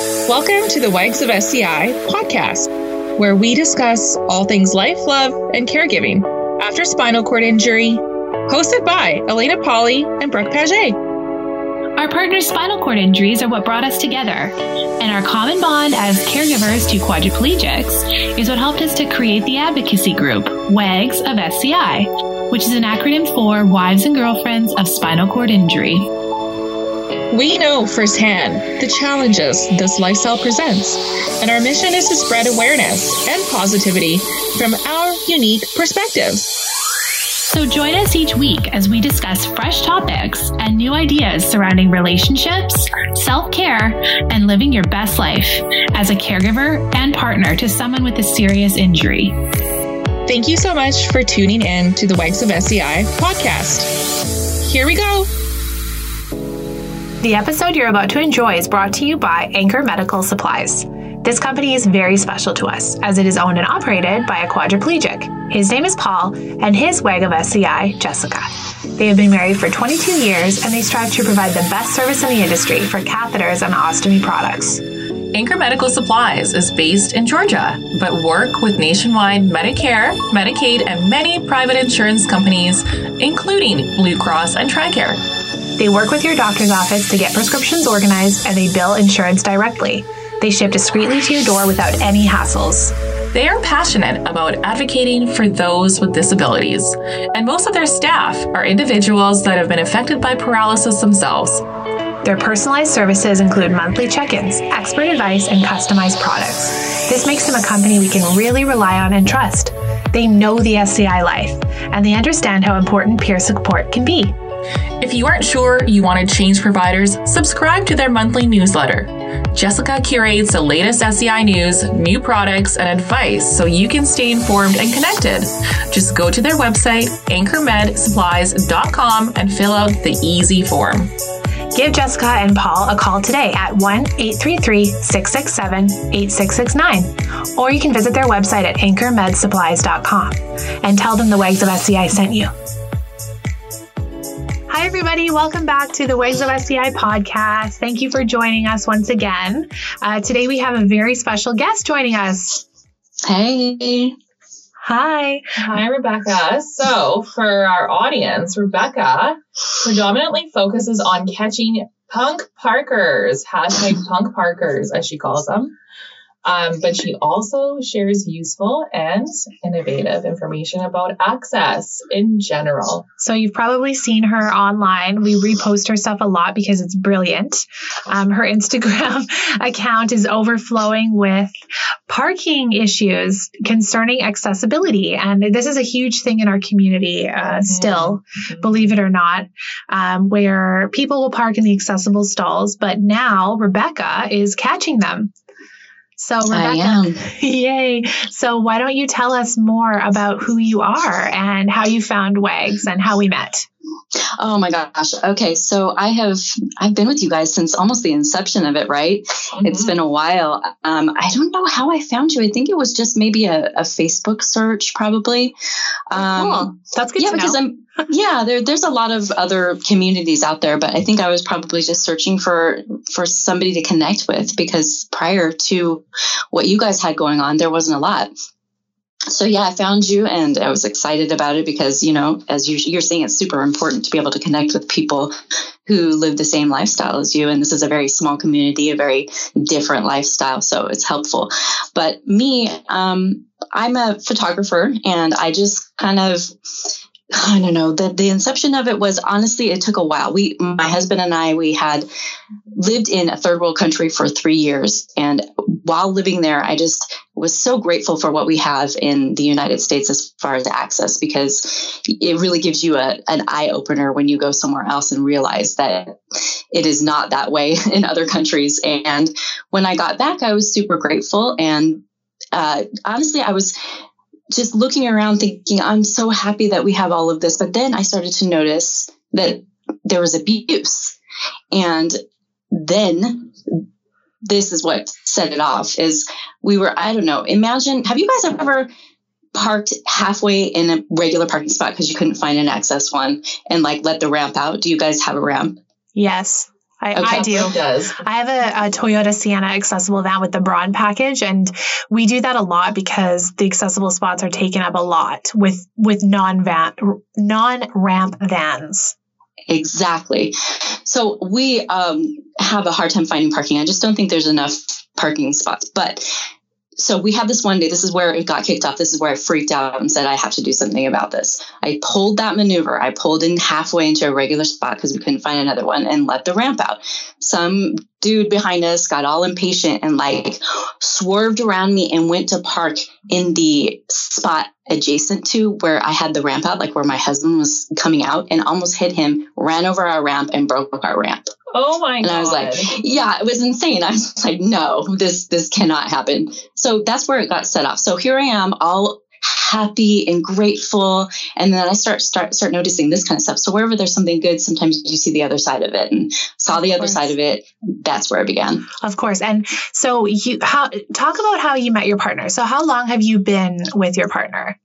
Welcome to the Wags of SCI podcast, where we discuss all things life, love, and caregiving after spinal cord injury. Hosted by Elena Polly and Brooke Paget. Our partner's spinal cord injuries are what brought us together, and our common bond as caregivers to quadriplegics is what helped us to create the advocacy group, WAGS of SCI, which is an acronym for Wives and Girlfriends of Spinal Cord Injury. We know firsthand the challenges this lifestyle presents, and our mission is to spread awareness and positivity from our unique perspectives. So join us each week as we discuss fresh topics and new ideas surrounding relationships, self care, and living your best life as a caregiver and partner to someone with a serious injury. Thank you so much for tuning in to the Wags of SCI podcast. Here we go. The episode you're about to enjoy is brought to you by Anchor Medical Supplies. This company is very special to us as it is owned and operated by a quadriplegic. His name is Paul, and his WAG of SCI, Jessica. They have been married for 22 years and they strive to provide the best service in the industry for catheters and ostomy products. Anchor Medical Supplies is based in Georgia, but work with nationwide Medicare, Medicaid, and many private insurance companies, including Blue Cross and TRICARE. They work with your doctor's office to get prescriptions organized and they bill insurance directly. They ship discreetly to your door without any hassles. They are passionate about advocating for those with disabilities, and most of their staff are individuals that have been affected by paralysis themselves. Their personalized services include monthly check ins, expert advice, and customized products. This makes them a company we can really rely on and trust. They know the SCI life, and they understand how important peer support can be. If you aren't sure you want to change providers, subscribe to their monthly newsletter. Jessica curates the latest SCI news, new products, and advice so you can stay informed and connected. Just go to their website, anchormedsupplies.com, and fill out the easy form. Give Jessica and Paul a call today at 1 833 667 8669, or you can visit their website at anchormedsupplies.com and tell them the Wags of SCI sent you. Hi, everybody. Welcome back to the Wags of SCI podcast. Thank you for joining us once again. Uh, today, we have a very special guest joining us. Hey. Hi. Hi, Rebecca. So, for our audience, Rebecca predominantly focuses on catching punk parkers, hashtag punk parkers, as she calls them. Um, but she also shares useful and innovative information about access in general. So you've probably seen her online. We repost her stuff a lot because it's brilliant. Um, her Instagram account is overflowing with parking issues concerning accessibility. And this is a huge thing in our community uh, mm-hmm. still, mm-hmm. believe it or not, um, where people will park in the accessible stalls. But now Rebecca is catching them. So, Rebecca, yay. So, why don't you tell us more about who you are and how you found WAGS and how we met? Oh my gosh. Okay. So I have, I've been with you guys since almost the inception of it, right? Mm-hmm. It's been a while. Um, I don't know how I found you. I think it was just maybe a, a Facebook search, probably. Um, cool. That's good yeah, because know. I'm, yeah, there, there's a lot of other communities out there, but I think I was probably just searching for, for somebody to connect with because prior to what you guys had going on, there wasn't a lot so yeah, I found you and I was excited about it because, you know, as you, are saying, it's super important to be able to connect with people who live the same lifestyle as you. And this is a very small community, a very different lifestyle. So it's helpful. But me, um, I'm a photographer and I just kind of, I don't know, the, the inception of it was honestly, it took a while. We, my husband and I, we had lived in a third world country for three years. And while living there, I just was so grateful for what we have in the United States as far as access, because it really gives you a, an eye opener when you go somewhere else and realize that it is not that way in other countries. And when I got back, I was super grateful. And uh, honestly, I was just looking around thinking, I'm so happy that we have all of this. But then I started to notice that there was abuse. And then this is what set it off is we were, I don't know, imagine, have you guys ever parked halfway in a regular parking spot because you couldn't find an access one and like let the ramp out? Do you guys have a ramp? Yes. I, Okay. I do. Does. I have a, a Toyota Sienna accessible van with the broad package, and we do that a lot because the accessible spots are taken up a lot with with non van non ramp vans. Exactly. So we um, have a hard time finding parking. I just don't think there's enough parking spots. But so we had this one day. This is where it got kicked off. This is where I freaked out and said I have to do something about this. I pulled that maneuver. I pulled in halfway into a regular spot because we couldn't find another one and let the ramp out. Some dude behind us got all impatient and like swerved around me and went to park in the spot adjacent to where I had the ramp out, like where my husband was coming out, and almost hit him, ran over our ramp and broke our ramp. Oh my And god. I was like, yeah, it was insane. I was like, no, this this cannot happen. So that's where it got set off. So here I am, all happy and grateful, and then I start start start noticing this kind of stuff. So wherever there's something good, sometimes you see the other side of it, and saw the other side of it. That's where it began. Of course. And so you how talk about how you met your partner. So how long have you been with your partner?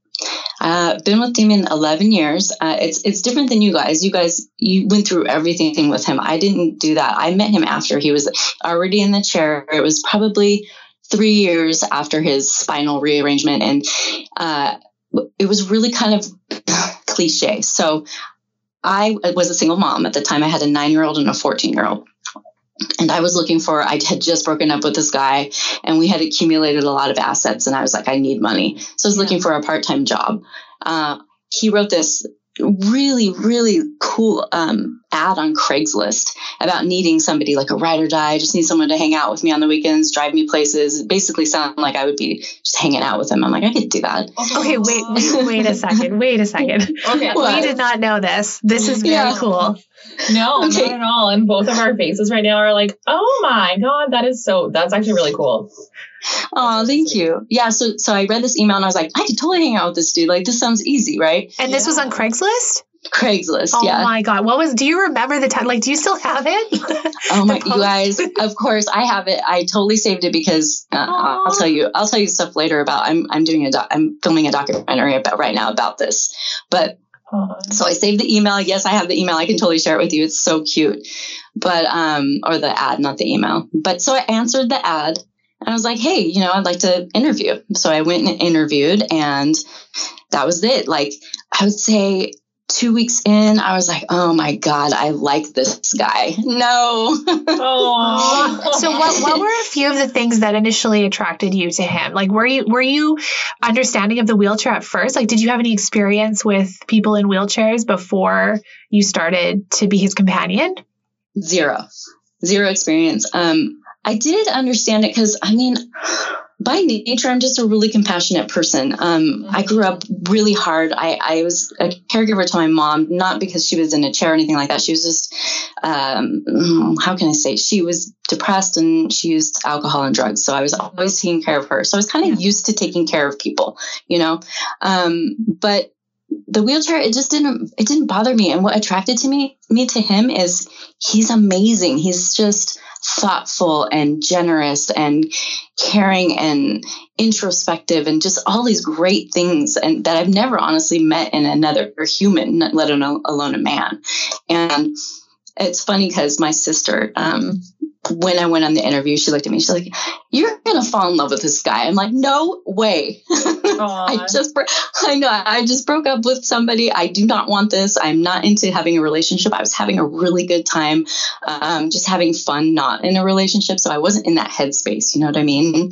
Uh, been with Damien 11 years. Uh, it's it's different than you guys. You guys you went through everything with him. I didn't do that. I met him after he was already in the chair. It was probably three years after his spinal rearrangement, and uh, it was really kind of cliche. So I was a single mom at the time. I had a nine year old and a 14 year old. And I was looking for, I had just broken up with this guy and we had accumulated a lot of assets. And I was like, I need money. So I was looking for a part time job. Uh, he wrote this really, really cool um, ad on Craigslist about needing somebody like a ride or die. I just need someone to hang out with me on the weekends, drive me places. It basically sound like I would be just hanging out with him. I'm like, I could do that. Okay, wait, wait, wait a second. Wait a second. Okay. What? We did not know this. This is very Yeah. cool. No, Okay. not at all. And both of our faces right now are like, oh my god, that is so. That's actually really cool. Oh, thank you. Yeah. So, so I read this email and I was like, I could totally hang out with this dude. Like, this sounds easy, right? And this was on Craigslist? Craigslist. Oh yeah. my god. What was do you remember the time like do you still have it? Oh my, you guys! Of course, I have it. I totally saved it because uh, I'll tell you. I'll tell you stuff later about. I'm I'm doing a doc, I'm filming a documentary about right now about this. But So I saved the email. Yes, I have the email. I can totally share it with you. It's so cute. But um, or the ad, not the email. But so I answered the ad. And I was like, hey, you know, I'd like to interview. So I went and interviewed, and that was it. Like, I would say two weeks in, I was like, oh my God, I like this guy. No. Oh. so what what were a few of the things that initially attracted you to him? Like were you were you understanding of the wheelchair at first? Like did you have any experience with people in wheelchairs before you started to be his companion? Zero, zero experience. Um, I did understand it because I mean, by nature, I'm just a really compassionate person. Um, I grew up really hard. I, I was a caregiver to my mom, not because she was in a chair or anything like that. She was just, um, how can I say? She was depressed and she used alcohol and drugs. So I was always taking care of her. So I was kind of used to taking care of people, you know. Um, but the wheelchair, it just didn't, it didn't bother me. And what attracted to me, me to him is he's amazing. He's just thoughtful and generous and caring and introspective and just all these great things and that I've never honestly met in another human, let alone alone a man. And it's funny because my sister, um, when I went on the interview, she looked at me. She's like, "You're gonna fall in love with this guy." I'm like, "No way." I just, bro- I know, I just broke up with somebody. I do not want this. I'm not into having a relationship. I was having a really good time, um, just having fun, not in a relationship. So I wasn't in that headspace. You know what I mean?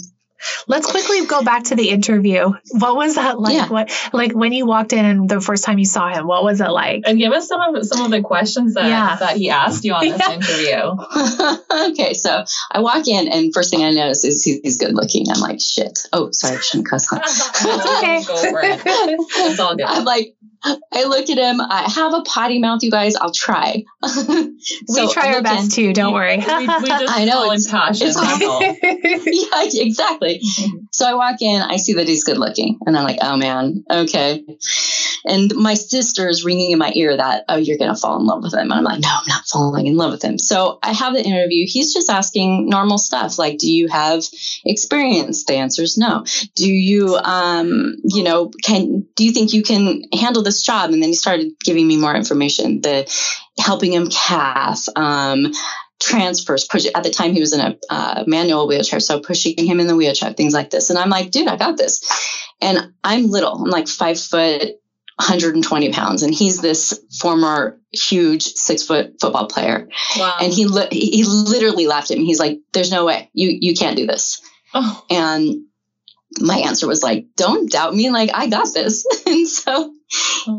Let's quickly go back to the interview. What was that like? Yeah. What like when you walked in and the first time you saw him, what was it like? and give us some of some of the questions that Yeah. that he asked you on this Yeah. interview. okay, so I walk in, and first thing I notice is he- he's good looking. I'm like, shit. Oh, sorry, I shouldn't cuss. Huh? okay. Go for it. It's all good. I'm like, I look at him. I have a potty mouth, you guys. I'll try. we try our best too, don't worry. we, we just I know, it's- passion. it's that's yeah, exactly. So I walk in, I see that he's good looking, and I'm like, oh man, okay. And my sister is ringing in my ear that, oh, you're gonna fall in love with him. And I'm like, no, I'm not falling in love with him. So I have the interview. He's just asking normal stuff like, do you have experience? The answer is no. Do you, um, you know, can do you think you can handle this job? And then he started giving me more information. The helping him calf, um, transfers, push at the time he was in a uh, manual wheelchair, so pushing him in the wheelchair, things like this. And I'm like, dude, I got this. And I'm little. I'm like five foot, 120 pounds, and he's this former huge six foot football player. Wow. And he li- he literally laughed at me. He's like, "There's no way you you can't do this." oh, And my answer was like, "Don't doubt me. Like I got this." and so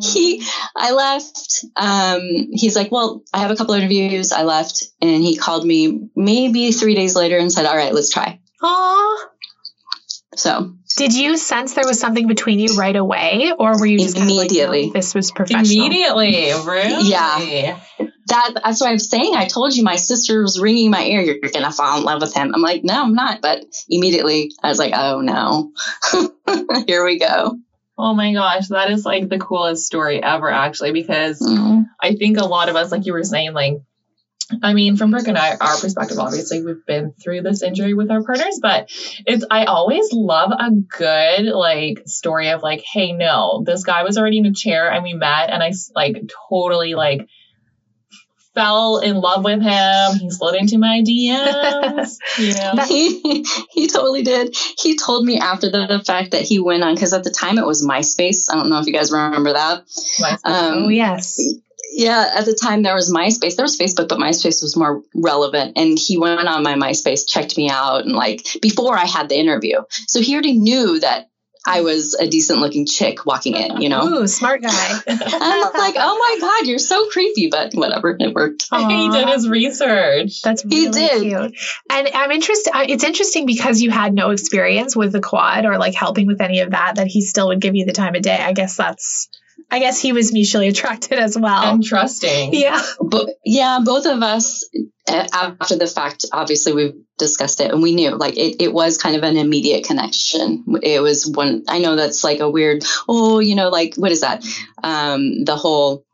he i left um he's like well i have a couple of interviews i left and he called me maybe three days later and said all right let's try Aw. so Did you sense there was something between you right away, or were you just kind of like, Immediately. no, this was professional? Immediately, really? Yeah. that that's what i'm saying i told you my sister was ringing my ear you're gonna fall in love with him i'm like no i'm not but immediately i was like oh no here we go Oh my gosh, that is like the coolest story ever, actually, because Mm. I think a lot of us, like you were saying, like, I mean, from Brooke and I, our perspective, obviously, we've been through this injury with our partners, but it's, I always love a good, like, story of, like, hey, no, this guy was already in a chair and we met and I, like, totally, like, fell in love with him. He slid into my DMs, you know? he he totally did. He told me after the, the fact that he went on because at the time it was MySpace. I don't know if you guys remember that. My- Um, Oh yes. Yeah, at the time there was MySpace. There was Facebook, but MySpace was more relevant. And he went on my MySpace, checked me out, and like before I had the interview, so he already knew that I was a decent looking chick walking in. You know, Ooh, smart guy. I'm like, oh my god, you're so creepy, but whatever, it worked. he did his research. That's really He did. cute. And I'm interested. It's interesting because you had no experience with the quad or like helping with any of that. That he still would give you the time of day. I guess that's. I guess he was mutually attracted as well. and trusting. yeah. But yeah, both of us uh, after the fact, obviously we've discussed it and we knew like it, it was kind of an immediate connection. It was one, I know that's like a weird, oh, you know, like what is that? Um, the whole,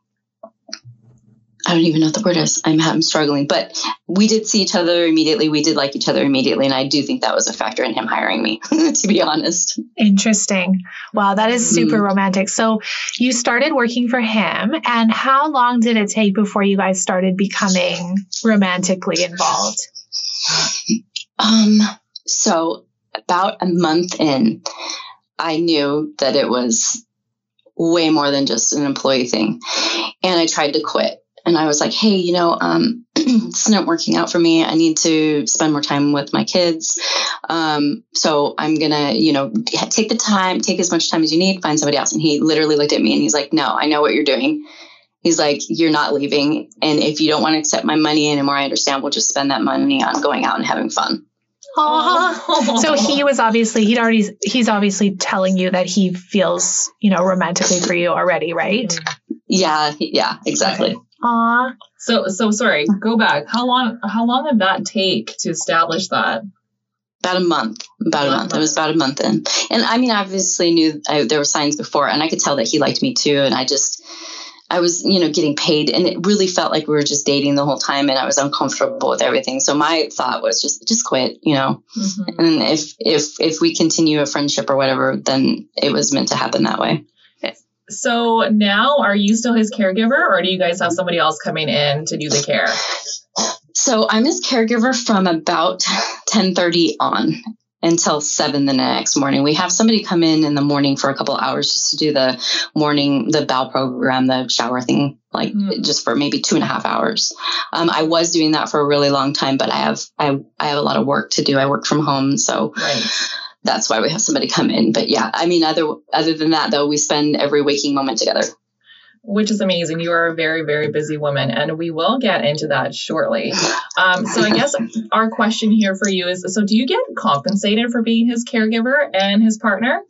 I don't even know what the word is. I'm, I'm struggling, but we did see each other immediately. We did like each other immediately. And I do think that was a factor in him hiring me, to be honest. Interesting. Wow, that is super Mhm. romantic. So you started working for him, and how long did it take before you guys started becoming romantically involved? Um, so about a month in, I knew that it was way more than just an employee thing. And I tried to quit. And I was like, hey, you know, um, this isn't working out for me. I need to spend more time with my kids. Um, so I'm going to, you know, take the time, take as much time as you need, find somebody else. And he literally looked at me and he's like, no, I know what you're doing. He's like, you're not leaving. And if you don't want to accept my money anymore, I understand. We'll just spend that money on going out and having fun. Aw. So he was obviously he'd already he's obviously telling you that he feels you know romantically for you already, right? Yeah, yeah, exactly. Aw. So so sorry. Go back. How long? How long did that take to establish that? About a month. About a About a month. It was about a month in. And I mean, I obviously knew I, there were signs before, and I could tell that he liked me too. And I just, I was, you know, getting paid, and it really felt like we were just dating the whole time, and I was uncomfortable with everything. So my thought was just, just quit, you know. Mhm. And if if if we continue a friendship or whatever, then it was meant to happen that way. So now, are you still his caregiver, or do you guys have somebody else coming in to do the care? So I'm his caregiver from about 10:30 on until 7 the next morning. We have somebody come in in the morning for a couple hours just to do the morning, the bowel program, the shower thing, like Mm. just for maybe two and a half hours. Um, I was doing that for a really long time, but I have I, I have a lot of work to do. I work from home, so Right. That's why we have somebody come in. But yeah, I mean, other other than that, though, we spend every waking moment together. Which is amazing. You are a very, very busy woman, and we will get into that shortly. Um, so I guess our question here for you is: So, do you get compensated for being his caregiver and his partner?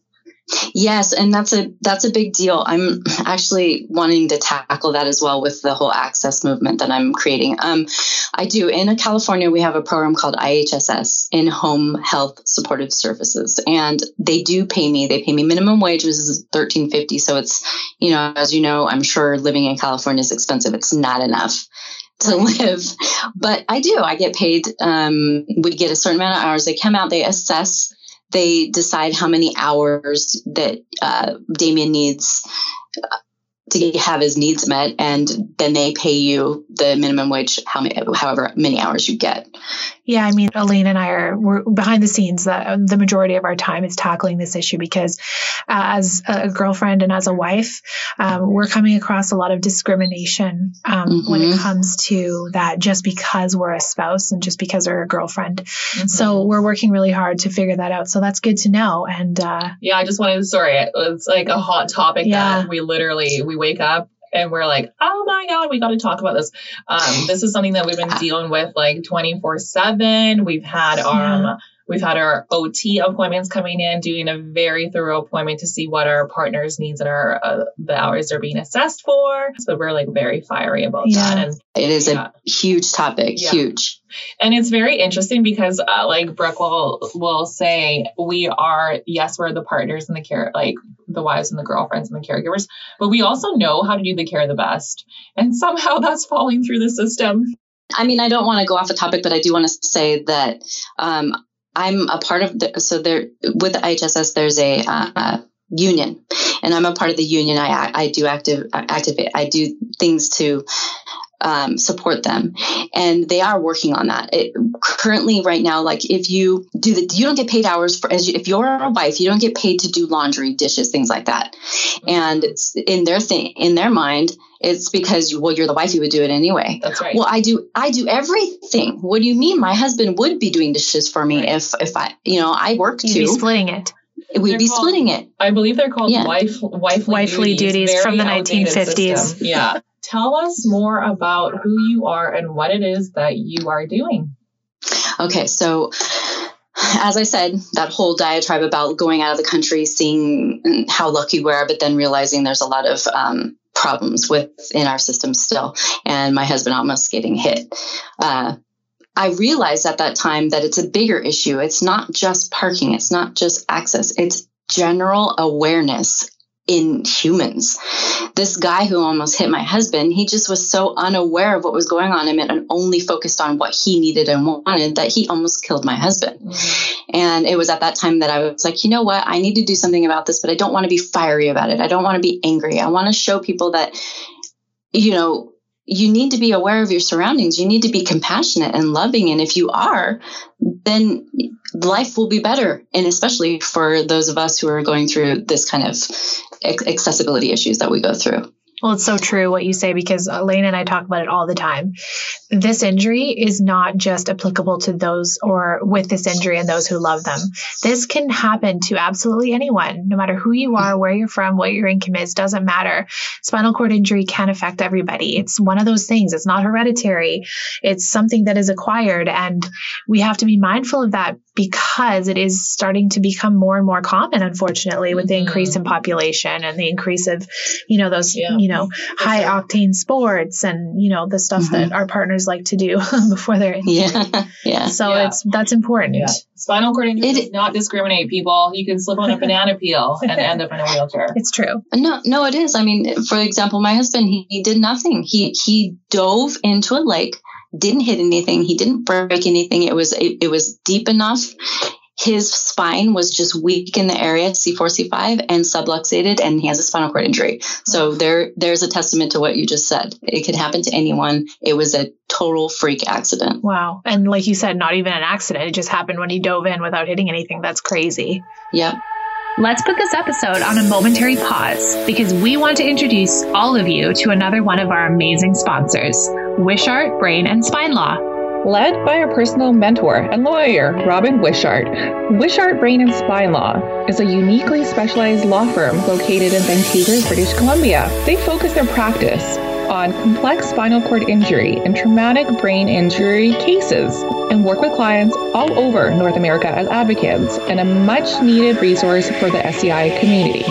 Yes, and that's a that's a big deal. I'm actually wanting to tackle that as well with the whole access movement that I'm creating. Um, I do in California we have a program called IHSS in Home Health Supportive Services, and they do pay me. They pay me minimum wage, which is thirteen fifty. So it's you know as you know, I'm sure living in California is expensive. It's not enough to live, but I do. I get paid. Um, we get a certain amount of hours. They come out, they assess they decide how many hours that uh, Damien needs to have his needs met and then they pay you the minimum wage how many, however many hours you get yeah i mean elaine and i are we're behind the scenes that the majority of our time is tackling this issue because uh, as a girlfriend and as a wife um, we're coming across a lot of discrimination um, mm-hmm. when it mm-hmm. comes to that just because we're a spouse and just because we're a girlfriend mm-hmm. so we're working really hard to figure that out so that's good to know and uh, yeah i just wanted to sorry it was like a hot topic yeah. that we literally we wake up and we're like, oh my God, we got to talk about this. Um, this is something that we've been dealing with like 24 seven. We've had um. We've had our OT appointments coming in, doing a very thorough appointment to see what our partner's needs and our uh, the hours they're being assessed for. So we're like very fiery about yeah. that. And it is yeah. a huge topic, yeah. huge. And it's very interesting because, uh, like Brooke will will say, we are yes, we're the partners and the care, like the wives and the girlfriends and the caregivers, but we also know how to do the care the best, and somehow that's falling through the system. I mean, I don't want to go off a topic, but I do want to say that um, I'm a part of the, so there with the IHSS, there's a uh, union. And I'm a part of the union. I, I do active, activate, I do things to um, support them. And they are working on that. It, currently right now like if you do the you don't get paid hours for as you, if you're a wife you don't get paid to do laundry dishes things like that. And in their thing in their mind it's because well you're the wife you would do it anyway. That's right. Well i do i do everything. What do you mean? My husband would be doing dishes for me right. if if i you know i work You'd too. be splitting it. We'd they're be called, splitting it. I believe they're called yeah. wife wifely, wifely duties, duties from the 1950s system. yeah. Tell us more about who you are and what it is that you are doing. Okay so as I said, that whole diatribe about going out of the country, seeing how lucky we are, but then realizing there's a lot of um, problems within our system still, and my husband almost getting hit. Uh, I realized at that time that it's a bigger issue. It's not just parking, it's not just access, it's general awareness in humans. This guy who almost hit my husband, he just was so unaware of what was going on in him and only focused on what he needed and wanted that he almost killed my husband. Mm-hmm. And it was at that time that I was like, you know what? I need to do something about this, but I don't want to be fiery about it. I don't want to be angry. I want to show people that, you know, you need to be aware of your surroundings. You need to be compassionate and loving. And if you are, then life will be better. And especially for those of us who are going through this kind of accessibility issues that we go through. Well, it's so true what you say because Elaine and I talk about it all the time. This injury is not just applicable to those or with this injury and those who love them. This can happen to absolutely anyone, no matter who you are, where you're from, what your income is, doesn't matter. Spinal cord injury can affect everybody. It's one of those things. It's not hereditary. It's something that is acquired and we have to be mindful of that because it is starting to become more and more common, unfortunately, with the mm-hmm. increase in population and the increase of, you know, those, yeah. you know, high octane sports and, you know, the stuff mm-hmm. that our partners like to do before they're in. Yeah. yeah. So yeah. it's, that's important. Yeah. Spinal cord injury does not discriminate people. You can slip on a banana peel and end up in a wheelchair. It's true. No, no, it is. I mean, for example, my husband, he, he did nothing. He, he dove into a lake didn't hit anything. He didn't break anything. It was it, it was deep enough. His spine was just weak in the area, C4, C5, and subluxated, and he has a spinal cord injury. So oh. there, there's a testament to what you just said. It could happen to anyone. It was a total freak accident. Wow. And like you said, not even an accident. It just happened when he dove in without hitting anything. That's crazy. Yep. Let's put this episode on a momentary pause because we want to introduce all of you to another one of our amazing sponsors, Wishart Brain and Spine Law. Led by our personal mentor and lawyer, Robin Wishart, Wishart Brain and Spine Law is a uniquely specialized law firm located in Vancouver, British Columbia. They focus their practice on complex spinal cord injury and traumatic brain injury cases and work with clients all over North America as advocates and a much needed resource for the SCI community.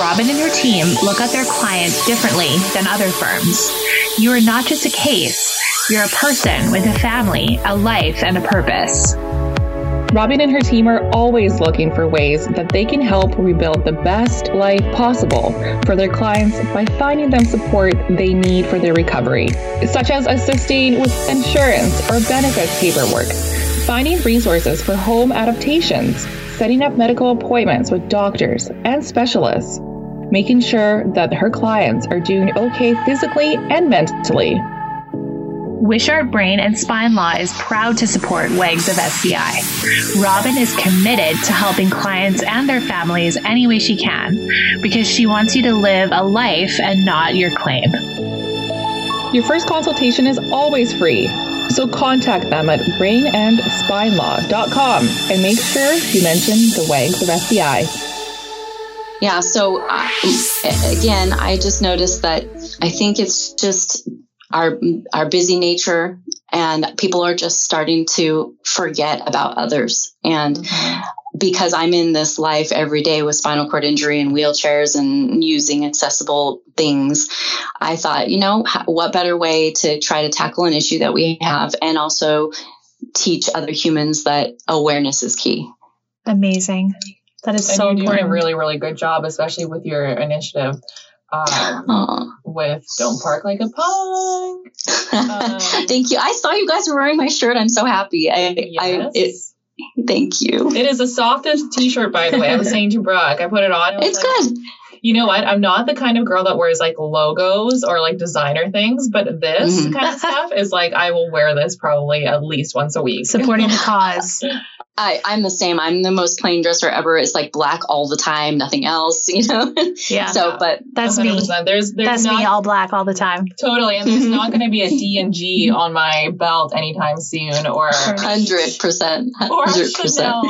Robin and her team look at their clients differently than other firms. You are not just a case, you're a person with a family, a life, and a purpose. Robin and her team are always looking for ways that they can help rebuild the best life possible for their clients by finding them support they need for their recovery, such as assisting with insurance or benefits paperwork, finding resources for home adaptations, setting up medical appointments with doctors and specialists, making sure that her clients are doing okay physically and mentally. Wishart Brain and Spine Law is proud to support WAGs of SCI. Robin is committed to helping clients and their families any way she can because she wants you to live a life and not your claim. Your first consultation is always free, so contact them at brainandspinelaw.com and make sure you mention the WAGs of SCI. Yeah, so uh, again, I just noticed that I think it's just our our busy nature and people are just starting to forget about others and because i'm in this life every day with spinal cord injury and wheelchairs and using accessible things i thought you know what better way to try to tackle an issue that we have and also teach other humans that awareness is key Amazing. That is And so you're doing important. a really, really good job, especially with your initiative um, with Don't Park Like a Punk. Um, thank you i saw you guys were wearing my shirt i'm so happy i, I it, Yes. thank you It is the softest t-shirt, by the way. I was saying to Brooke, I put it on. and it's like, good You know what? I'm not the kind of girl that wears like logos or like designer things, but this Mhm. kind of stuff is like I will wear this probably at least once a week. Supporting the cause. I, I'm the same. I'm the most plain dresser ever. It's like black all the time, nothing else, you know? Yeah. so, but That's me. 100%. There's there's That's not me all black all the time. totally, and there's not going to be a D and G on my belt anytime soon, or 100%. 100%. Chanel.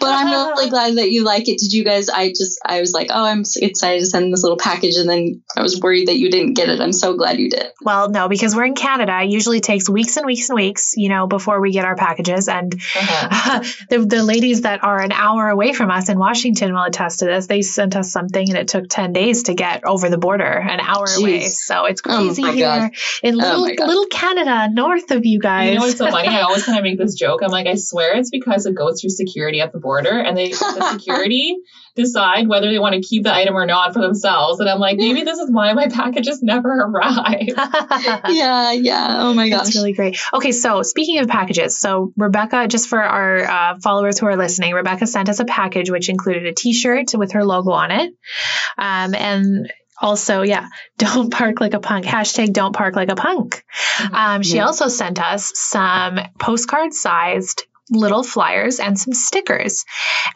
But I'm really glad that you like it. Did you guys? I just, I was like, oh, I'm so excited to send this little package. And then I was worried that you didn't get it. I'm so glad you did. Well, no, because we're in Canada. It usually takes weeks and weeks and weeks, you know, before we get our packages. And Uh-huh. the, the ladies that are an hour away from us in Washington will attest to this. They sent us something and it took 10 days to get over the border, an hour away. So it's Oh crazy my here God. in Oh little, God. little Canada, north of you guys. You know what's so funny? I always kind of make this joke. I'm like, I swear it's because it goes through security at the border, and they the security decide whether they want to keep the item or not for themselves. And I'm like, maybe this is why my packages never arrive. Yeah, yeah. Oh my gosh. That's really great. Okay, so speaking of packages, so Rebecca, just for our uh, followers who are listening, Rebecca sent us a package which included a T-shirt with her logo on it, um, and also, yeah, don't park like a punk. Hashtag don't park like a punk. Um, she Yeah. also sent us some postcard-sized little flyers and some stickers.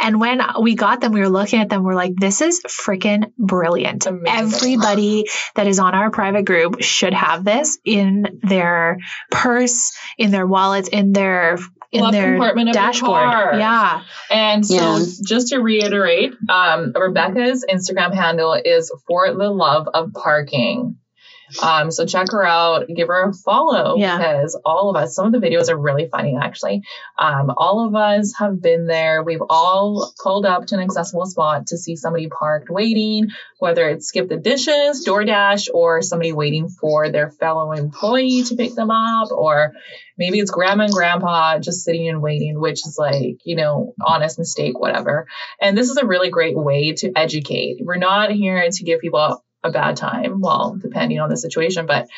And when we got them, we were looking at them. We're like, this is freaking brilliant. Amazing. Everybody that is on our private group should have this in their purse, in their wallets, in their in Glove their compartment of your dashboard. car. Yeah. And so, Yeah. just to reiterate, um, Rebecca's Instagram handle is for the love of parking. Um, so check her out, give her a follow Yeah. because all of us, some of the videos are really funny actually. Um, all of us have been there. We've all pulled up to an accessible spot to see somebody parked waiting, whether it's skip the dishes, DoorDash, or somebody waiting for their fellow employee to pick them up, or maybe it's grandma and grandpa just sitting and waiting, which is like, you know, honest mistake, whatever. And this is a really great way to educate. We're not here to give people a, bad time, well, depending on the situation, but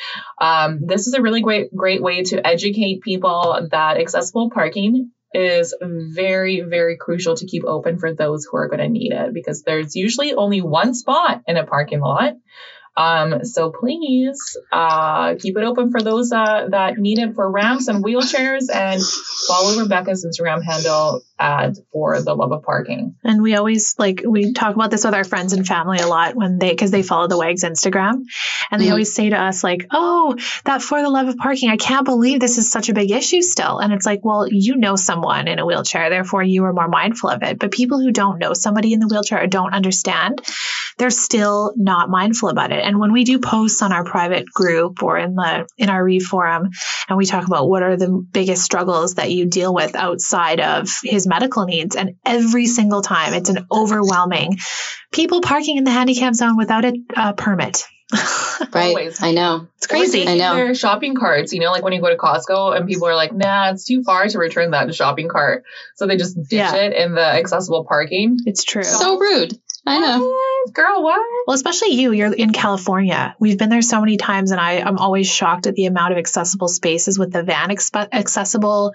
um, this is a really great, great way to educate people that accessible parking is very, very crucial to keep open for those who are going to need it because there's usually only one spot in a parking lot. Um, so please uh, keep it open for those uh, that need it for ramps and wheelchairs and follow Rebecca's Instagram handle for the love of parking. And we always like we talk about this with our friends and family a lot when they because they follow the Wags Instagram, and they Mhm. always say to us like, "Oh, that for the love of parking, I can't believe this is such a big issue still." And it's like, well, you know someone in a wheelchair, therefore you are more mindful of it. But people who don't know somebody in the wheelchair or don't understand, they're still not mindful about it. And when we do posts on our private group or in the in our Read forum, and we talk about what are the biggest struggles that you deal with outside of his medical needs, and every single time it's an overwhelming people parking in the handicap zone without a uh, permit. Right. Always. I know. It's crazy. I know. Their shopping carts, you know, like when you go to Costco and people are like, nah, it's too far to return that shopping cart. So they just ditch Yeah. it in the accessible parking. It's true. So rude. I know. girl, what? Well, especially you, you're in California. We've been there so many times, and I, I'm always shocked at the amount of accessible spaces with the van exp- accessible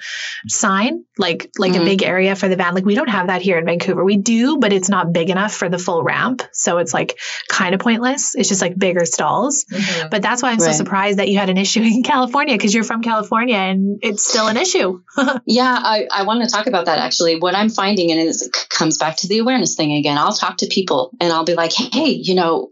sign, like like Mhm. a big area for the van. Like we don't have that here in Vancouver. We do, but it's not big enough for the full ramp, so it's like kind of pointless. It's just like bigger stalls. Mhm. But that's why I'm so surprised that you had an issue in California because you're from California and it's still an issue. Yeah, I, I want to talk about that actually. What I'm finding, and it comes back to the awareness thing again. I'll talk to people and I'll be like, hey, you know,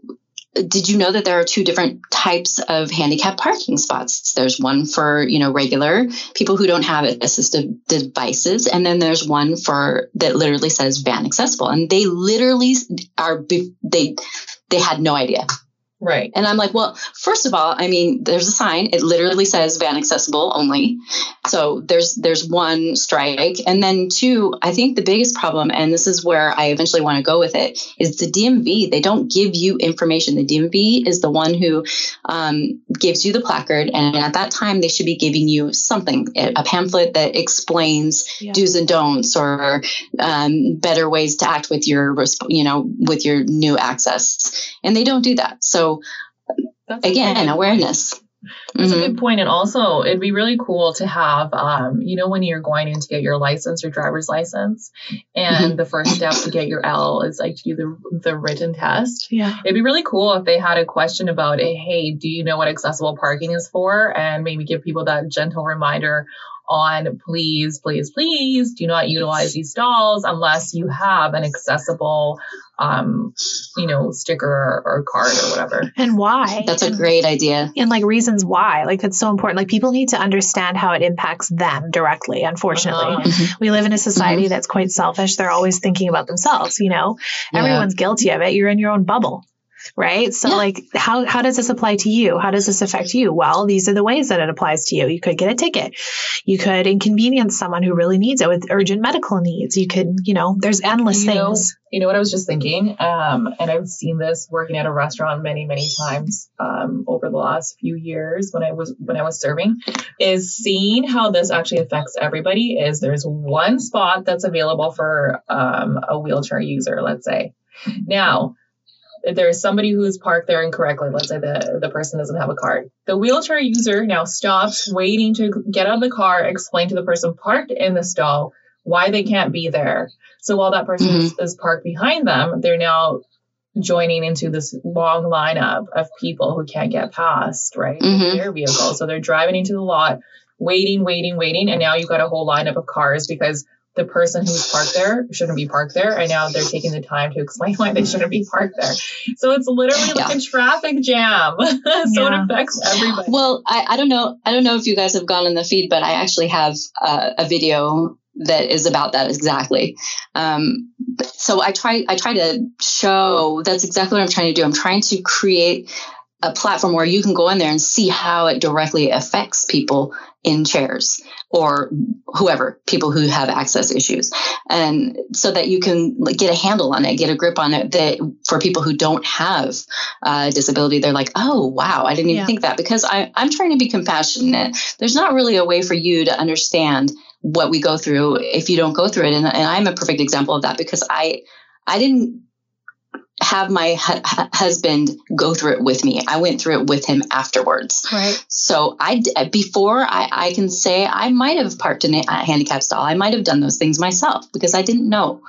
did you know that there are two different types of handicap parking spots? There's one for, you know, regular people who don't have assistive devices. And then there's one for that literally says van accessible. And they literally are, they, they had no idea. Right. And I'm like, well, first of all, I mean, there's a sign. It literally says van accessible only. So there's there's one strike, and then two. I think the biggest problem, and this is where I eventually want to go with it, is the DMV. They don't give you information. The DMV is the one who um, gives you the placard, and at that time they should be giving you something, a pamphlet that explains Yeah. do's and don'ts or um, better ways to act with your you know with your new access and they don't do that so That's again good- awareness That's Mhm. a good point. And also, it'd be really cool to have, um, you know, when you're going in to get your license or driver's license, and the first step to get your L is like to do the, the written test. Yeah. It'd be really cool if they had a question about, hey, do you know what accessible parking is for? And maybe give people that gentle reminder on please, please, please do not utilize these stalls unless you have an accessible, um, you know, sticker or, or card or whatever. And why? that's a great idea. and like reasons why. Like it's so important. Like people need to understand how it impacts them directly unfortunately. Uh-huh. we live in a society that's quite selfish. They're always thinking about themselves you know? Yeah. everyone's guilty of it. You're in your own bubble right? So Yeah. like how, how does this apply to you? How does this affect you? Well these are the ways that it applies to you. You could get a ticket. You could inconvenience someone who really needs it with urgent medical needs. You could you know there's endless You know, things. you know what I was just thinking, um, and I've seen this working at a restaurant many, many times um, over the last few years when I was when I was serving, is seeing how this actually affects everybody. Is there's one spot that's available for um, a wheelchair user, let's say. Now, if there's somebody who's parked there incorrectly. Let's say the the person doesn't have a card. The wheelchair user now stops waiting to get out of the car, explain to the person parked in the stall why they can't be there. So while that person is, is parked behind them, they're now joining into this long lineup of people who can't get past, right? Mhm. Their vehicle. So they're driving into the lot, waiting, waiting, waiting, and now you've got a whole lineup of cars because the person who's parked there shouldn't be parked there, and now they're taking the time to explain why they shouldn't be parked there. So it's literally like a traffic jam. so it affects everybody. well I, I don't know i don't know if you guys have gone in the feed but i actually have uh, a video that is about that exactly um, so i try i try to show that's exactly what i'm trying to do i'm trying to create a platform where you can go in there and see how it directly affects people in chairs or whoever people who have access issues. And so that you can like, get a handle on it get a grip on it that for people who don't have uh, disability they're like oh wow i didn't even Yeah. think that. Because I, i'm trying to be compassionate. There's not really a way for you to understand what we go through if you don't go through it. And, and i'm a perfect example of that because i i didn't have my hu- hu- husband go through it with me i went through it with him afterwards right so I before I, I can say I might have parked in a a handicap stall. I might have done those things myself because I didn't know.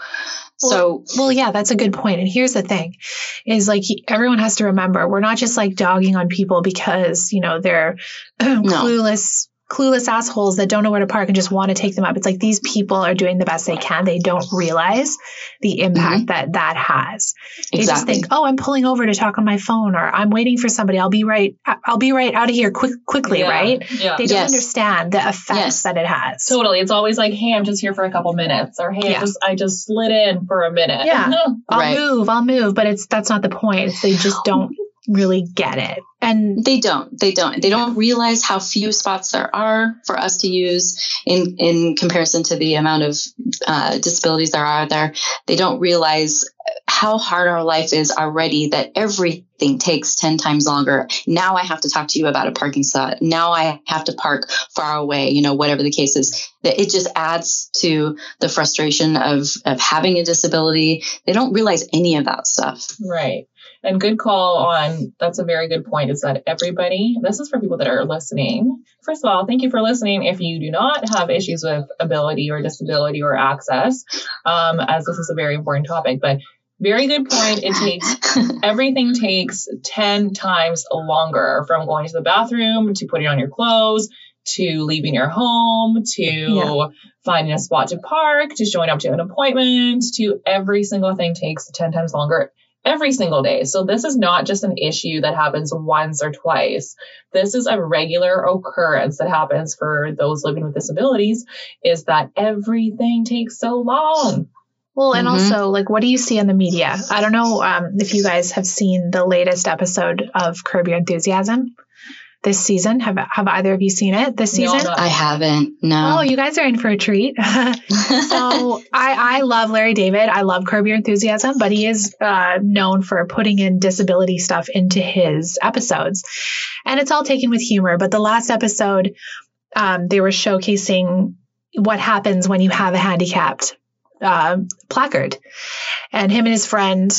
So Well, yeah, that's a good point. And here's the thing is like everyone has to remember we're not just like dogging on people because, you know, they're clueless clueless assholes that don't know where to park and just want to take them up. It's like these people are doing the best they can. They don't realize the impact mm-hmm. that that has. They just think, "Oh, I'm pulling over to talk on my phone or I'm waiting for somebody. I'll be right I'll be right out of here quick quickly, Yeah. right?" Yeah. They don't Yes. understand the effects Yes. that it has. Totally. It's always like, hey, I'm just here for a couple minutes, or hey, Yeah. I just I just slid in for a minute. Yeah. I'll Right. move, I'll move, but it's that's not the point. They just don't really get it. And they don't. They don't. They don't realize how few spots there are for us to use in in comparison to the amount of uh, disabilities there are there. They don't realize how hard our life is already. That everything takes ten times longer. Now I have to talk to you about a parking spot. Now I have to park far away. You know, whatever the case is. That it just adds to the frustration of of having a disability. They don't realize any of that stuff. Right. And good call on that's a very good point is that everybody, this is for people that are listening. First of all, thank you for listening. If you do not have issues with ability or disability or access, um, as this is a very important topic, but very good point. It takes everything takes 10 times longer from going to the bathroom to putting on your clothes to leaving your home to yeah. finding a spot to park to showing up to an appointment to every single thing takes 10 times longer every single day. So this is not just an issue that happens once or twice. This is a regular occurrence that happens for those living with disabilities is that everything takes so long. Well, and mm-hmm. also, like, what do you see in the media? I don't know um, if you guys have seen the latest episode of Curb Your Enthusiasm this season. Have have either of you seen it this season? No, I haven't. No. Oh, you guys are in for a treat. so I I love Larry David. I love Curb Your Enthusiasm, but he is uh, known for putting in disability stuff into his episodes, and it's all taken with humor. But the last episode, um, they were showcasing what happens when you have a handicapped uh, placard, and him and his friend,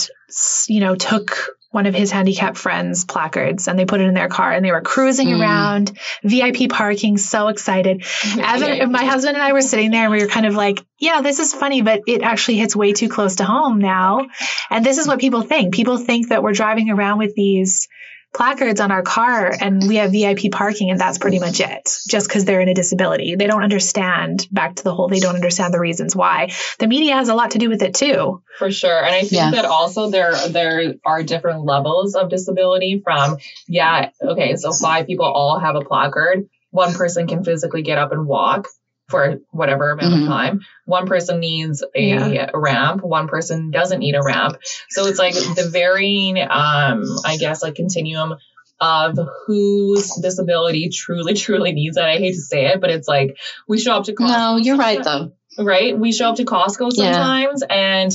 you know, took one of his handicapped friends' placards and they put it in their car and they were cruising mm. around VIP parking, so excited. Evan, my husband and I were sitting there and we were kind of like, yeah, this is funny, but it actually hits way too close to home now. And this is what people think. People think that we're driving around with these placards on our car and we have VIP parking and that's pretty much it. Just because they're in a disability. They don't understand back to the whole, they don't understand the reasons why. The media has a lot to do with it too. For sure. And I think yeah. that also there there are different levels of disability from, yeah, okay, so five people all have a placard. One person can physically get up and walk for whatever amount mm-hmm. of time. One person needs a yeah. ramp, one person doesn't need a ramp. So it's like the varying, um, I guess, like continuum of whose disability truly, truly needs it. I hate to say it, but it's like we show up to Costco. No, you're right though. Right? We show up to Costco sometimes yeah. and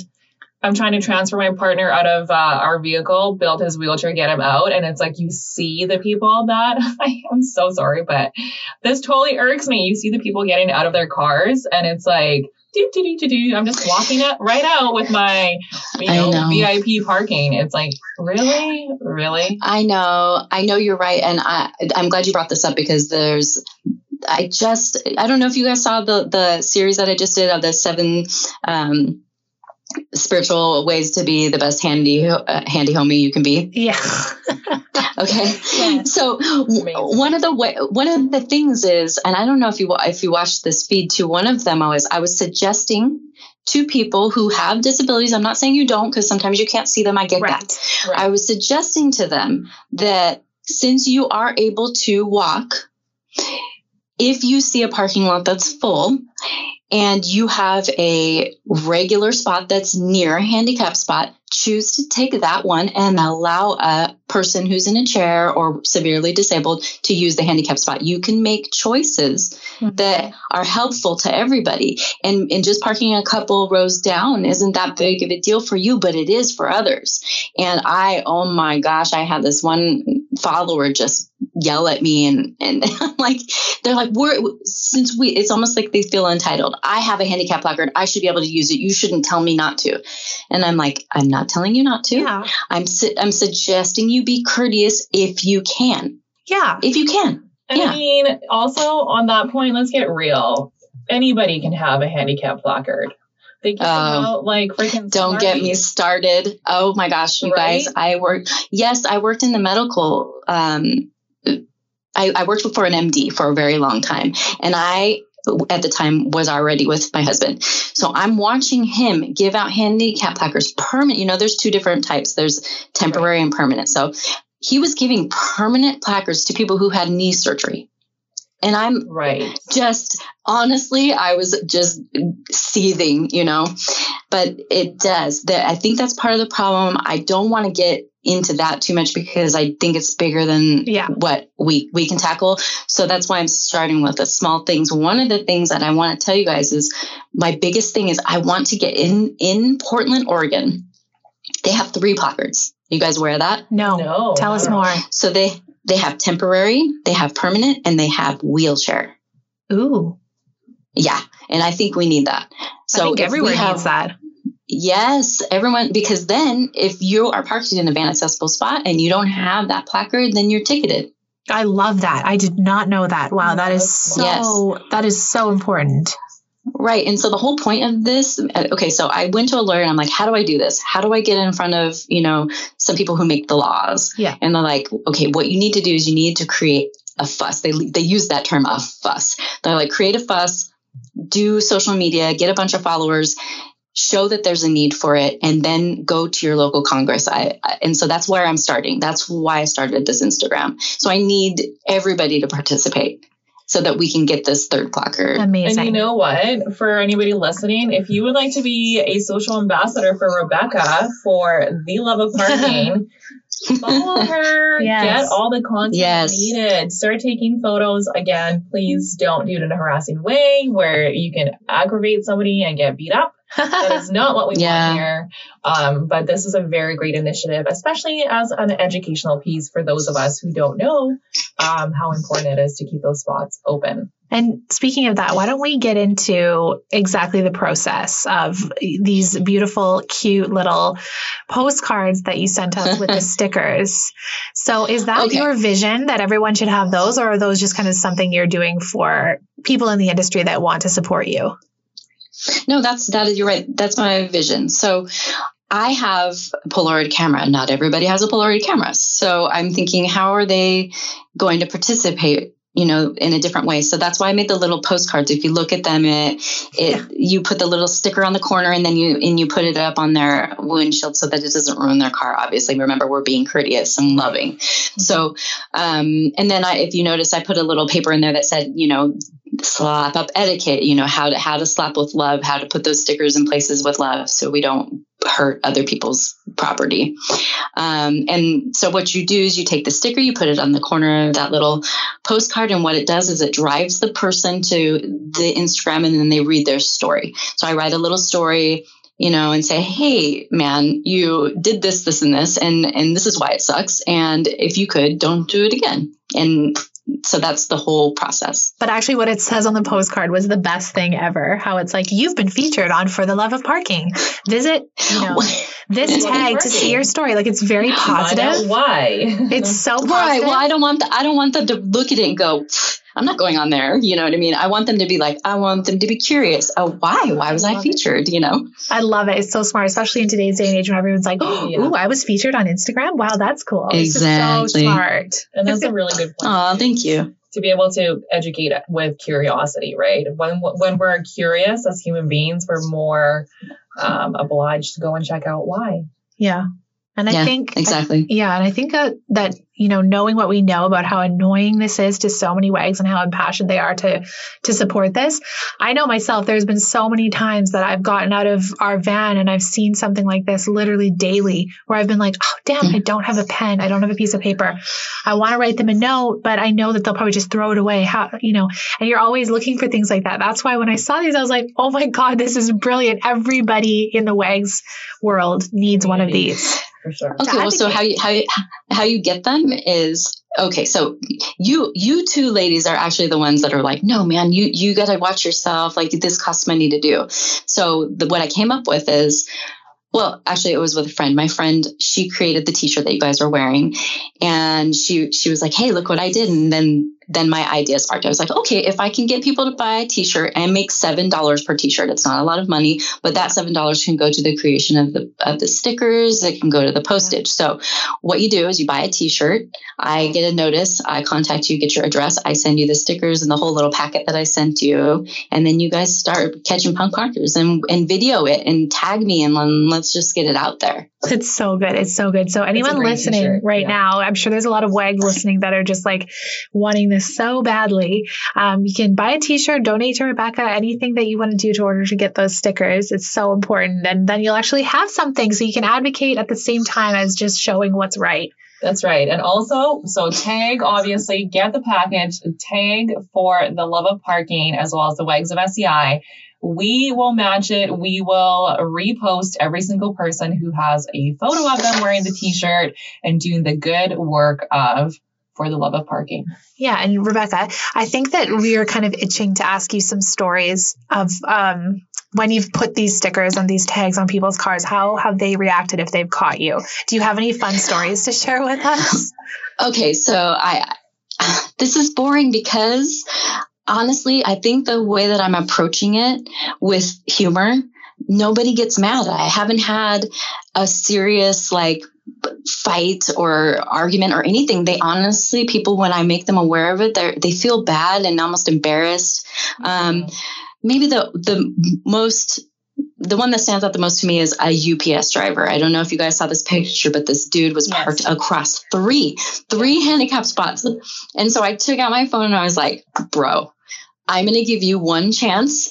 I'm trying to transfer my partner out of uh, our vehicle, build his wheelchair, get him out. And it's like you see the people that I am so sorry, but this totally irks me. You see the people getting out of their cars, and it's like, do, do, do, do. I'm just walking it right out with my, you know, know, VIP parking. It's like, really, really. I know, I know you're right, and I, I'm glad you brought this up because there's I just I don't know if you guys saw the the series that I just did of the seven um, spiritual ways to be the best handy uh, handy homie you can be. Yeah. okay. Yeah. So Amazing. one of the way, one of the things is, and I don't know if you if you watched this feed too. One of them I was I was suggesting to people who have disabilities. I'm not saying you don't because sometimes you can't see them. I get right. that. Right. I was suggesting to them that since you are able to walk, if you see a parking lot that's full and you have a regular spot that's near a handicap spot, choose to take that one and allow a person who's in a chair or severely disabled to use the handicap spot. You can make choices mm-hmm. that are helpful to everybody. And, and just parking a couple rows down isn't that big of a deal for you, but it is for others. And I, oh my gosh, I had this one follower just yell at me and and I'm like they're like we're since we it's almost like they feel entitled. I have a handicap placard. I should be able to use it. You shouldn't tell me not to. And i'm like i'm not telling you not to. Yeah. i'm su- i'm suggesting you be courteous if you can. Yeah. If you can. And yeah. i mean also on that point let's get real. Anybody can have a handicap placard they give um, out like freaking. Don't get me started. Oh my gosh, you right? guys! I worked. Yes, I worked in the medical. Um, I, I worked for an MD for a very long time, and I at the time was already with my husband. So I'm watching him give out handicap placards permanent. You know, there's two different types. There's temporary and permanent. So he was giving permanent placards to people who had knee surgery And I'm Right. just honestly, I was just seething, you know. But it does. That I think that's part of the problem. I don't want to get into that too much because I think it's bigger than Yeah. what we we can tackle. So that's why I'm starting with the small things. One of the things that I want to tell you guys is my biggest thing is I want to get in in Portland, Oregon. They have three placards. You guys aware of that? No. No, Tell us more. So they they have temporary, they have permanent, and they have wheelchair. Ooh. Yeah, and I think we need that. So I think if have- needs that. Yes, everyone, because then if you are parked in a van accessible spot and you don't have that placard, then you're ticketed. I love that. I did not know that. Wow, that is so Yes. that is so important. Right. And so the whole point of this, uh, okay, so I went to a lawyer and I'm like, how do I do this? How do I get in front of, you know, some people who make the laws? Yeah. And they're like, okay, what you need to do is you need to create a fuss. They, they use that term, a fuss. They're like, create a fuss, do social media, get a bunch of followers, show that there's a need for it, and then go to your local Congress. I, I- and so that's where I'm starting. That's why I started this Instagram. So I need everybody to participate so that we can get this third placard. Amazing. And you know what? For anybody listening, if you would like to be a social ambassador for Rebecca for the love of parking, follow her, Yes. get all the content Yes. needed, start taking photos. Again, please don't do it in a harassing way where you can aggravate somebody and get beat up. That is not what we Yeah. want here. Um, but this is a very great initiative, especially as an educational piece for those of us who don't know um, how important it is to keep those spots open. And speaking of that, why don't we get into exactly the process of these beautiful, cute little postcards that you sent us with the stickers? So, is that Okay. your vision that everyone should have those, or are those just kind of something you're doing for people in the industry that want to support you? No, that's that is you're right. That's my vision. So I have a Polaroid camera. Not everybody has a Polaroid camera. So I'm thinking, how are they going to participate? You know, in a different way. So that's why I made the little postcards. If you look at them, it it you put the little sticker on the corner, and then you and you put it up on their windshield so that it doesn't ruin their car. Obviously, remember we're being courteous and loving. So, um, and then I, if you notice, I put a little paper in there that said, you know, slap up etiquette. You know how to how to slap with love, how to put those stickers in places with love, so we don't hurt other people's property. Um, and so what you do is you take the sticker, you put it on the corner of that little postcard, and what it does is it drives the person to the Instagram, and then they read their story. So I write a little story. You know, and say, "Hey, man, you did this, this, and this, and and this is why it sucks. And if you could, don't do it again." And so that's the whole process. But actually, what it says on the postcard was the best thing ever. How it's like, you've been featured on For the Love of Parking. Visit, you know, this tag to see your story. Like, it's very positive. why. It's so positive. Right. Well, I don't want the, I don't want them to look at it and go, I'm not going on there. You know what I mean? I want them to be like, I want them to be curious. Oh, why? Why was I love it. featured? You know? I love it. It's so smart, especially in today's day and age when everyone's like, oh, Yeah. ooh, I was featured on Instagram. Wow, that's cool. It's just so smart. and that's a really good point. Oh, thank you. to be able to educate with curiosity, right? When when we're curious as human beings, we're more um, obliged to go and check out why. Yeah. And I yeah, think exactly. Yeah, and I think that that you know knowing what we know about how annoying this is to so many wags and how impassioned they are to to support this. I know myself there's been so many times that I've gotten out of our van and I've seen something like this literally daily where I've been like, "Oh, damn, I don't have a pen. I don't have a piece of paper. I want to write them a note, but I know that they'll probably just throw it away." How, you know, and you're always looking for things like that. That's why when I saw these I was like, "Oh my god, this is brilliant. Everybody in the wags world needs one of these." For sure. Okay. Well, so how you how you, how you get them is okay. So you you two ladies are actually the ones that are like, no, man, you you got to watch yourself. Like this costs money to do. So the, what I came up with is. Well, actually, it was with a friend. My friend, she created the T-shirt that you guys are wearing, and she she was like, "Hey, look what I did!" And then then my idea sparked. I was like, "Okay, if I can get people to buy a T-shirt and make seven dollars per T-shirt, it's not a lot of money, but that seven dollars can go to the creation of the of the stickers. It can go to the postage. So, what you do is you buy a T-shirt. I get a notice. I contact you, get your address. I send you the stickers and the whole little packet that I sent you, and then you guys start catching punk parkers and and video it and tag me and let's just get it out there. It's so good. It's so good. So anyone listening t-shirt, right yeah. now, I'm sure there's a lot of wags listening that are just like wanting this so badly. Um, you can buy a t-shirt, donate to Rebecca, anything that you want to do to order to get those stickers. It's so important. And then you'll actually have something so you can advocate at the same time as just showing what's right. That's right. And also, so tag, obviously, get the package, tag for the love of parking as well as the wags of SCI. We will match it. We will repost every single person who has a photo of them wearing the t shirt and doing the good work of for the love of parking. Yeah, and Rebecca, I think that we are kind of itching to ask you some stories of um, when you've put these stickers and these tags on people's cars. How have they reacted if they've caught you? Do you have any fun stories to share with us? Okay, so I this is boring because honestly, I think the way that I'm approaching it with humor, nobody gets mad. I haven't had a serious like fight or argument or anything. They honestly, people, when I make them aware of it, they they feel bad and almost embarrassed. Um, maybe the the most the one that stands out the most to me is a UPS driver. I don't know if you guys saw this picture, but this dude was yes. parked across three, three handicap spots. And so I took out my phone and I was like, bro, I'm going to give you one chance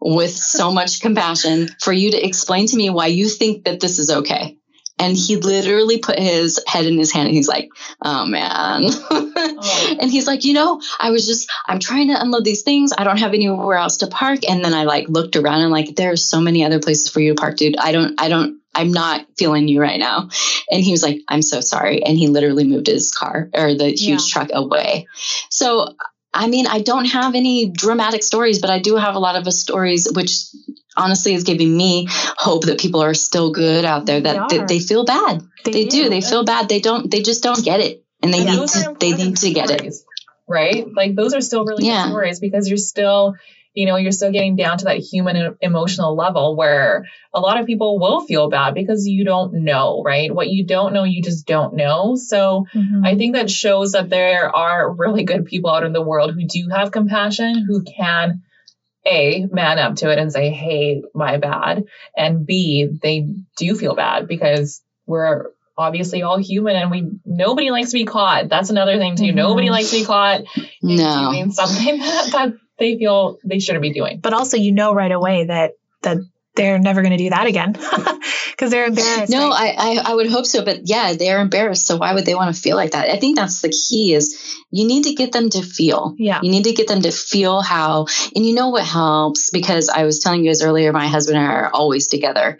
with so much compassion for you to explain to me why you think that this is okay. And he literally put his head in his hand and he's like, oh man. oh. and he's like, you know, I was just, I'm trying to unload these things. I don't have anywhere else to park. And then I like looked around and like, there's so many other places for you to park, dude. I don't, I don't, I'm not feeling you right now. And he was like, I'm so sorry. And he literally moved his car or the huge yeah. truck away. So I mean, I don't have any dramatic stories, but I do have a lot of stories, which honestly is giving me hope that people are still good out there. That they, they, they feel bad. They, they do. do. They feel bad. They don't. They just don't get it, and they and need to. They need to get it. Right? Like those are still really yeah. good stories because you're still you know, you're still getting down to that human emotional level where a lot of people will feel bad because you don't know, right? What you don't know, you just don't know. So mm-hmm. I think that shows that there are really good people out in the world who do have compassion, who can a man up to it and say, Hey, my bad. And B, they do feel bad because we're obviously all human and we nobody likes to be caught. That's another thing too. Mm-hmm. Nobody likes to be caught no. doing something that, that they feel they shouldn't be doing. But also, you know right away that that they're never going to do that again because they're embarrassed. No, right? I, I, I would hope so, but yeah, they're embarrassed. So why would they want to feel like that? I think that's the key is you need to get them to feel. Yeah. You need to get them to feel how, and you know what helps because I was telling you guys earlier, my husband and I are always together.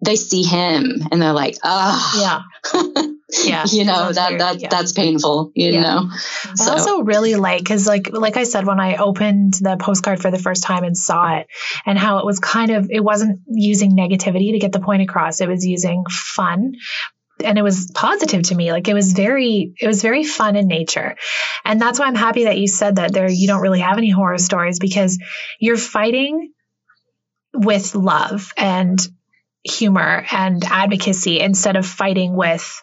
They see him and they're like, ah, oh. yeah. yeah you know that weird. that yeah. that's painful you yeah. know so. i also really like because like like i said when i opened the postcard for the first time and saw it and how it was kind of it wasn't using negativity to get the point across it was using fun and it was positive to me like it was very it was very fun in nature and that's why i'm happy that you said that there you don't really have any horror stories because you're fighting with love and humor and advocacy instead of fighting with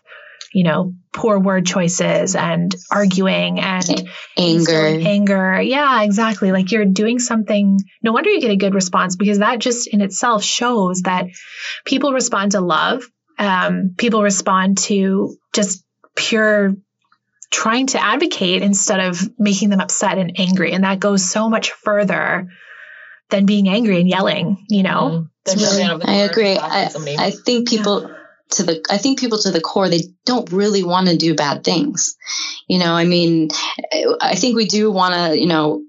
you know, poor word choices and arguing and anger. Anger. Yeah, exactly. Like you're doing something. No wonder you get a good response because that just in itself shows that people respond to love. Um, people respond to just pure trying to advocate instead of making them upset and angry. And that goes so much further than being angry and yelling, you know? Mm-hmm. Really, I agree. I, I think people. Yeah to the i think people to the core they don't really want to do bad things. You know i mean i think we do want to you know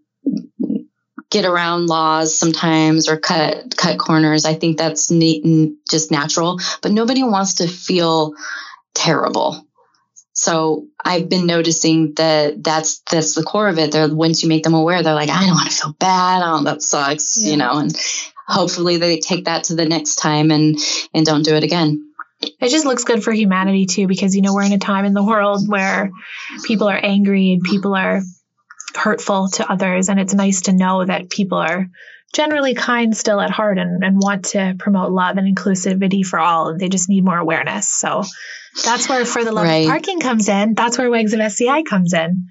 get around laws sometimes or cut cut corners. I think that's neat and just natural but nobody wants to feel terrible. So i've been noticing that that's that's the core of it. They're once you make them aware they're like i don't want to feel bad. Oh that sucks yeah. you know and hopefully they take that to the next time and and don't do it again it just looks good for humanity too because you know we're in a time in the world where people are angry and people are hurtful to others and it's nice to know that people are generally kind still at heart and, and want to promote love and inclusivity for all and they just need more awareness. So that's where for the love right. parking comes in. That's where wags of sci comes in.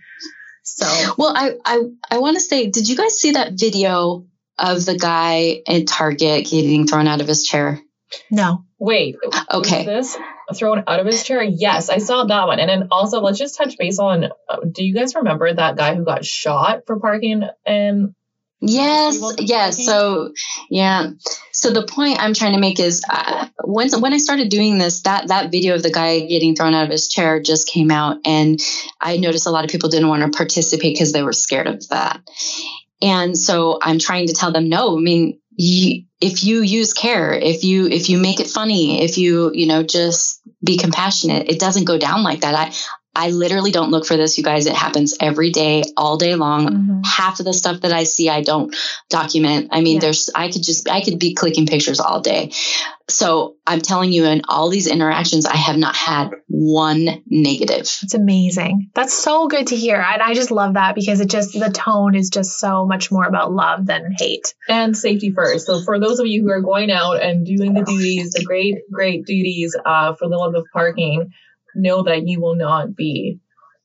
So well i i, I want to say did you guys see that video of the guy at target getting thrown out of his chair no Wait. Okay. This? thrown out of his chair. Yes, I saw that one. And then also, let's just touch base on. Uh, do you guys remember that guy who got shot for parking in Yes, yes. So, yeah. So the point I'm trying to make is, uh, when when I started doing this, that that video of the guy getting thrown out of his chair just came out, and I noticed a lot of people didn't want to participate because they were scared of that. And so I'm trying to tell them, no. I mean, you, if you use care, if you if you make it funny, if you you know just be compassionate, it doesn't go down like that. I I literally don't look for this, you guys. It happens every day, all day long. Mm-hmm. Half of the stuff that I see, I don't document. I mean, yeah. there's, I could just, I could be clicking pictures all day. So I'm telling you, in all these interactions, I have not had one negative. It's amazing. That's so good to hear. And I just love that because it just, the tone is just so much more about love than hate. And safety first. So for those of you who are going out and doing the duties, the great, great duties uh, for the love of parking, know that you will not be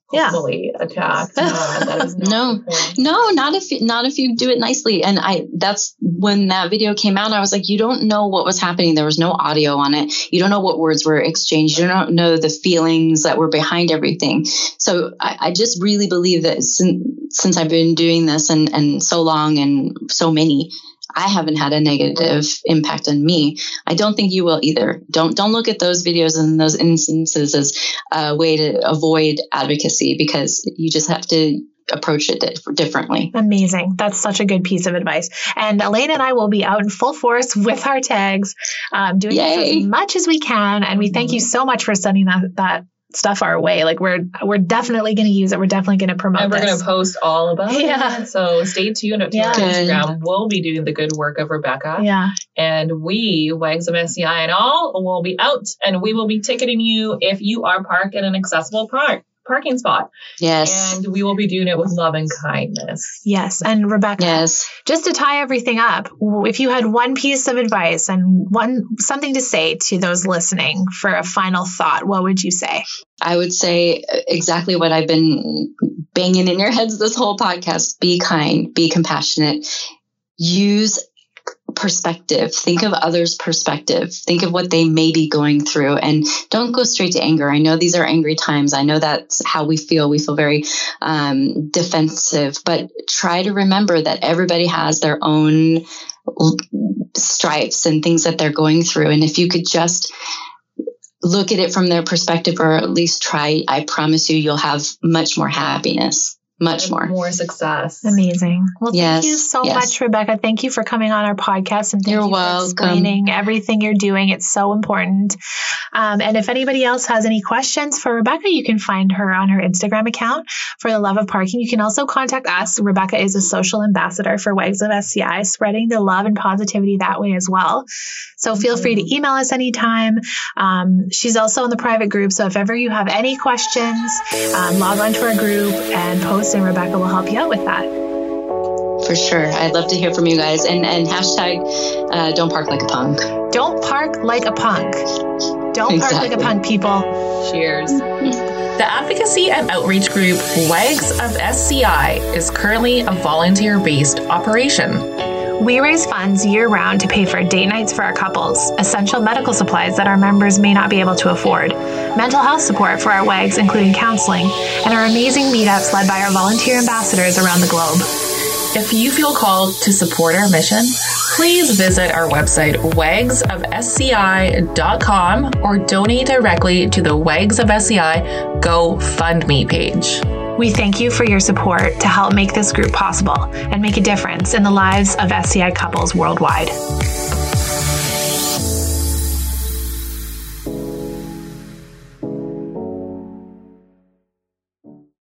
hopefully yeah. attacked. Uh, no, no, not if not if you do it nicely. And I that's when that video came out. I was like, you don't know what was happening. There was no audio on it. You don't know what words were exchanged. You don't know the feelings that were behind everything. So I, I just really believe that since since I've been doing this and and so long and so many I haven't had a negative impact on me. I don't think you will either. Don't don't look at those videos and those instances as a way to avoid advocacy because you just have to approach it differently. Amazing. That's such a good piece of advice. And Elaine and I will be out in full force with our tags, um, doing as much as we can. And we thank you so much for sending that that stuff our way. Like we're we're definitely going to use it. We're definitely going to promote. And we're going to post all about it. yeah. it. So stay tuned to yeah. our Instagram. We'll be doing the good work of Rebecca. Yeah. And we, Wags of SCI and all, will be out and we will be ticketing you if you are parked in an accessible park parking spot. Yes. And we will be doing it with love and kindness. Yes. And Rebecca, yes. just to tie everything up, if you had one piece of advice and one something to say to those listening for a final thought, what would you say? I would say uh, exactly what I've been banging in your heads this whole podcast. Be kind, be compassionate. Use perspective. Think of others' perspective. Think of what they may be going through and don't go straight to anger. I know these are angry times. I know that's how we feel. We feel very um, defensive, but try to remember that everybody has their own stripes and things that they're going through. And if you could just look at it from their perspective or at least try, I promise you, you'll have much more happiness much more. more success. Amazing. Well yes, thank you so yes. much rebecca. Thank you for coming on our podcast and thank you're you welcome. for explaining everything you're doing. It's so important. Um, and if anybody else has any questions for rebecca you can find her on her instagram account for the love of parking. You can also contact us. Rebecca is a social ambassador for wags of sci spreading the love and positivity that way as well. So feel mm-hmm. free to email us anytime. Um, she's also in the private group so if ever you have any questions um, log on to our group and post and Rebecca will help you out with that. For sure. I'd love to hear from you guys. And, and hashtag uh, don't park like a punk. Don't park like a punk. Don't exactly. park like a punk, people. Cheers. The advocacy and outreach group WAGS of SCI is currently a volunteer based operation. We raise funds year round to pay for date nights for our couples, essential medical supplies that our members may not be able to afford, mental health support for our WAGs, including counseling, and our amazing meetups led by our volunteer ambassadors around the globe. If you feel called to support our mission, please visit our website, wagsofsci.com, or donate directly to the Wags of SCI GoFundMe page. We thank you for your support to help make this group possible and make a difference in the lives of SCI couples worldwide.